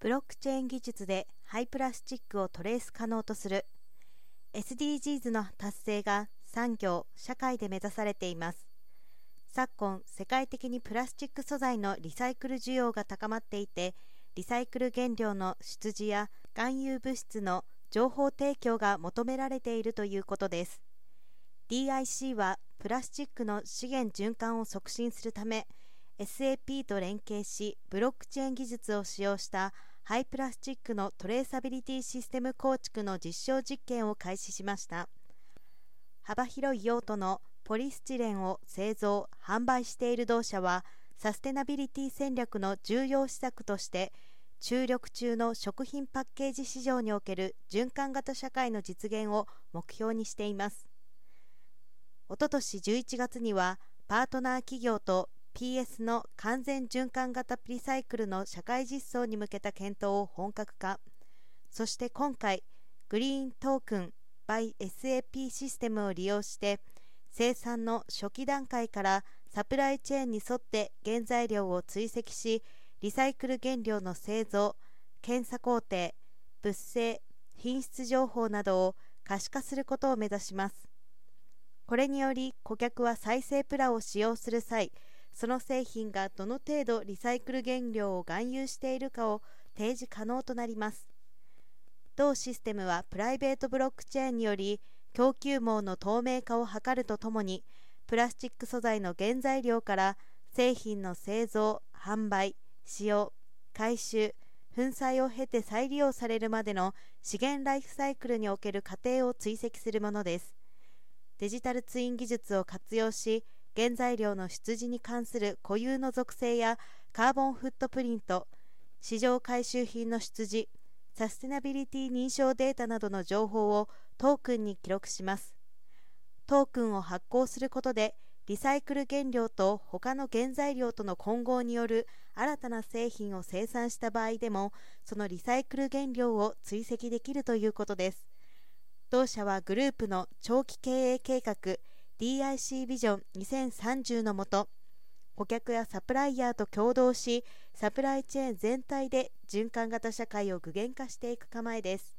ブロックチェーン技術で廃プラスチックをトレース可能とする。SDGs の達成が産業・社会で目指されています。昨今世界的にプラスチック素材のリサイクル需要が高まっていてリサイクル原料の出自や含有物質の情報提供が求められているということです。DIC はプラスチックの資源循環を促進するため SAP と連携しブロックチェーン技術を使用したハイプラスチックのトレーサビリティシステム構築の実証実験を開始しました。幅広い用途のポリスチレンを製造・販売している同社はサステナビリティ戦略の重要施策として注力中の食品パッケージ市場における循環型社会の実現を目標にしています。おととし11月にはパートナー企業と PS の完全循環型リサイクルの社会実装に向けた検討を本格化。そして今回グリーントークン by SAP システムを利用して生産の初期段階からサプライチェーンに沿って原材料を追跡しリサイクル原料の製造検査工程物性品質情報などを可視化することを目指します。これにより顧客は再生プラを使用する際その製品がどの程度リサイクル原料を含有しているかを提示可能となります。同システムはプライベートブロックチェーンにより供給網の透明化を図るとともにプラスチック素材の原材料から製品の製造販売使用回収粉砕を経て再利用されるまでの資源ライフサイクルにおける過程を追跡するものです。デジタルツイン技術を活用し原材料の出自に関する固有の属性やカーボンフットプリント市場回収品の出自サステナビリティ認証データなどの情報をトークンに記録します。トークンを発行することでリサイクル原料と他の原材料との混合による新たな製品を生産した場合でもそのリサイクル原料を追跡できるということです。同社はグループの長期経営計画 DIC ビジョン2030のもと顧客やサプライヤーと共同しサプライチェーン全体で循環型社会を具現化していく構えです。